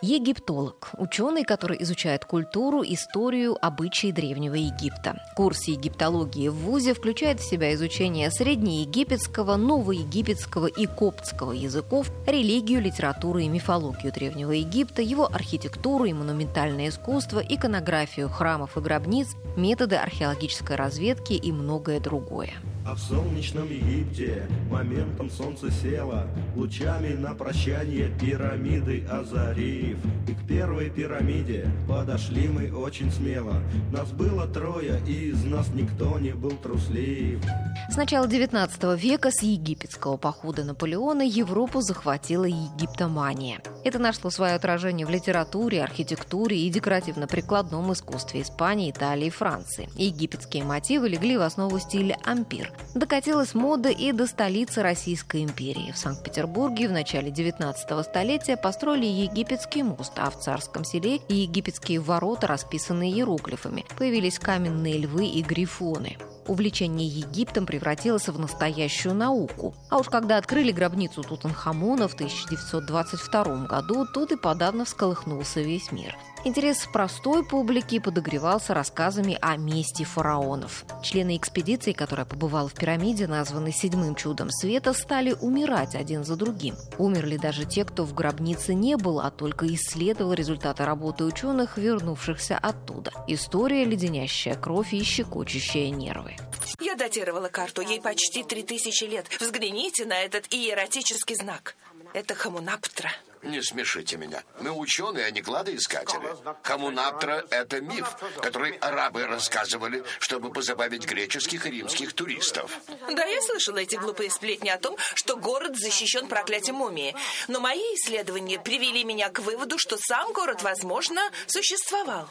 Египтолог – ученый, который изучает культуру, историю, обычаи Древнего Египта. Курс египтологии в ВУЗе включает в себя изучение среднеегипетского, новоегипетского и коптского языков, религию, литературу и мифологию Древнего Египта, его архитектуру и монументальное искусство, иконографию храмов и гробниц, методы археологической разведки и многое другое. А в солнечном Египте моментом солнце село, Лучами на прощание пирамиды озарив. И к первой пирамиде подошли мы очень смело. Нас было трое, и из нас никто не был труслив. С начала XIX века с египетского похода Наполеона Европу захватила египтомания. Это нашло свое отражение в литературе, архитектуре и декоративно-прикладном искусстве Испании, Италии и Франции. Египетские мотивы легли в основу стиля ампир. Докатилась мода и до столицы Российской империи. В Санкт-Петербурге в начале 19 столетия построили египетский мост, а в Царском селе египетские ворота, расписанные иероглифами. Появились каменные львы и грифоны увлечение Египтом превратилось в настоящую науку. А уж когда открыли гробницу Тутанхамона в 1922 году, тут и подавно всколыхнулся весь мир. Интерес простой публики подогревался рассказами о мести фараонов. Члены экспедиции, которая побывала в пирамиде, названной седьмым чудом света, стали умирать один за другим. Умерли даже те, кто в гробнице не был, а только исследовал результаты работы ученых, вернувшихся оттуда. История, леденящая кровь и щекочущая нервы. Я датировала карту, ей почти три тысячи лет. Взгляните на этот иератический знак. Это Хамунаптра. Не смешите меня. Мы ученые, а не кладоискатели. Хамунаптра — это миф, который арабы рассказывали, чтобы позабавить греческих и римских туристов. Да, я слышала эти глупые сплетни о том, что город защищен проклятием мумии. Но мои исследования привели меня к выводу, что сам город, возможно, существовал.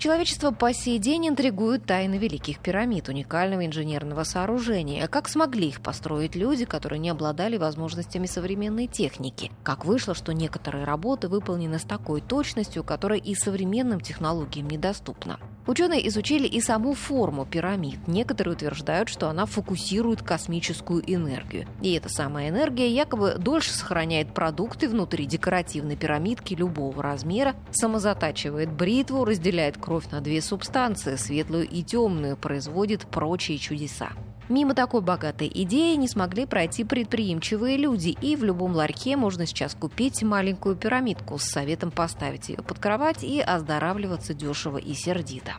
Человечество по сей день интригует тайны Великих пирамид, уникального инженерного сооружения. Как смогли их построить люди, которые не обладали возможностями современной техники? Как вышло, что некоторые работы выполнены с такой точностью, которая и современным технологиям недоступна? Ученые изучили и саму форму пирамид. Некоторые утверждают, что она фокусирует космическую энергию. И эта самая энергия якобы дольше сохраняет продукты внутри декоративной пирамидки любого размера, самозатачивает бритву, разделяет кровь на две субстанции, светлую и темную, производит прочие чудеса. Мимо такой богатой идеи не смогли пройти предприимчивые люди, и в любом ларьке можно сейчас купить маленькую пирамидку с советом поставить ее под кровать и оздоравливаться дешево и сердито.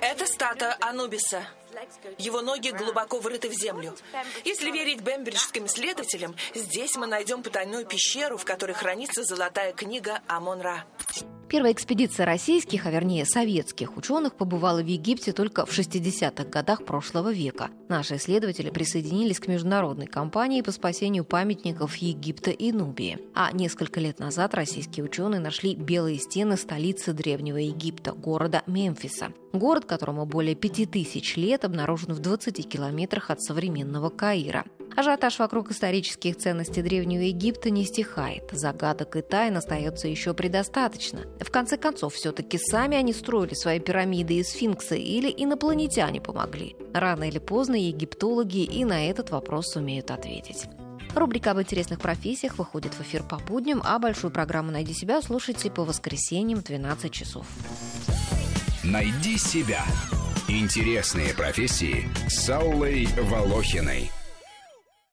Это статуя Анубиса. Его ноги глубоко врыты в землю. Если верить бембриджским исследователям, здесь мы найдем потайную пещеру, в которой хранится золотая книга Амон-Ра. Первая экспедиция российских, а вернее советских ученых побывала в Египте только в 60-х годах прошлого века. Наши исследователи присоединились к международной кампании по спасению памятников Египта и Нубии. А несколько лет назад российские ученые нашли белые стены столицы Древнего Египта, города Мемфиса. Город, которому более пяти тысяч лет, обнаружен в 20 километрах от современного Каира. Ажиотаж вокруг исторических ценностей Древнего Египта не стихает. Загадок и тайн остается еще предостаточно. В конце концов, все-таки сами они строили свои пирамиды и сфинксы или инопланетяне помогли. Рано или поздно египтологи и на этот вопрос сумеют ответить. Рубрика об интересных профессиях выходит в эфир по будням, а большую программу «Найди себя» слушайте по воскресеньям в 12 часов. «Найди себя» – интересные профессии с Аллой Волохиной.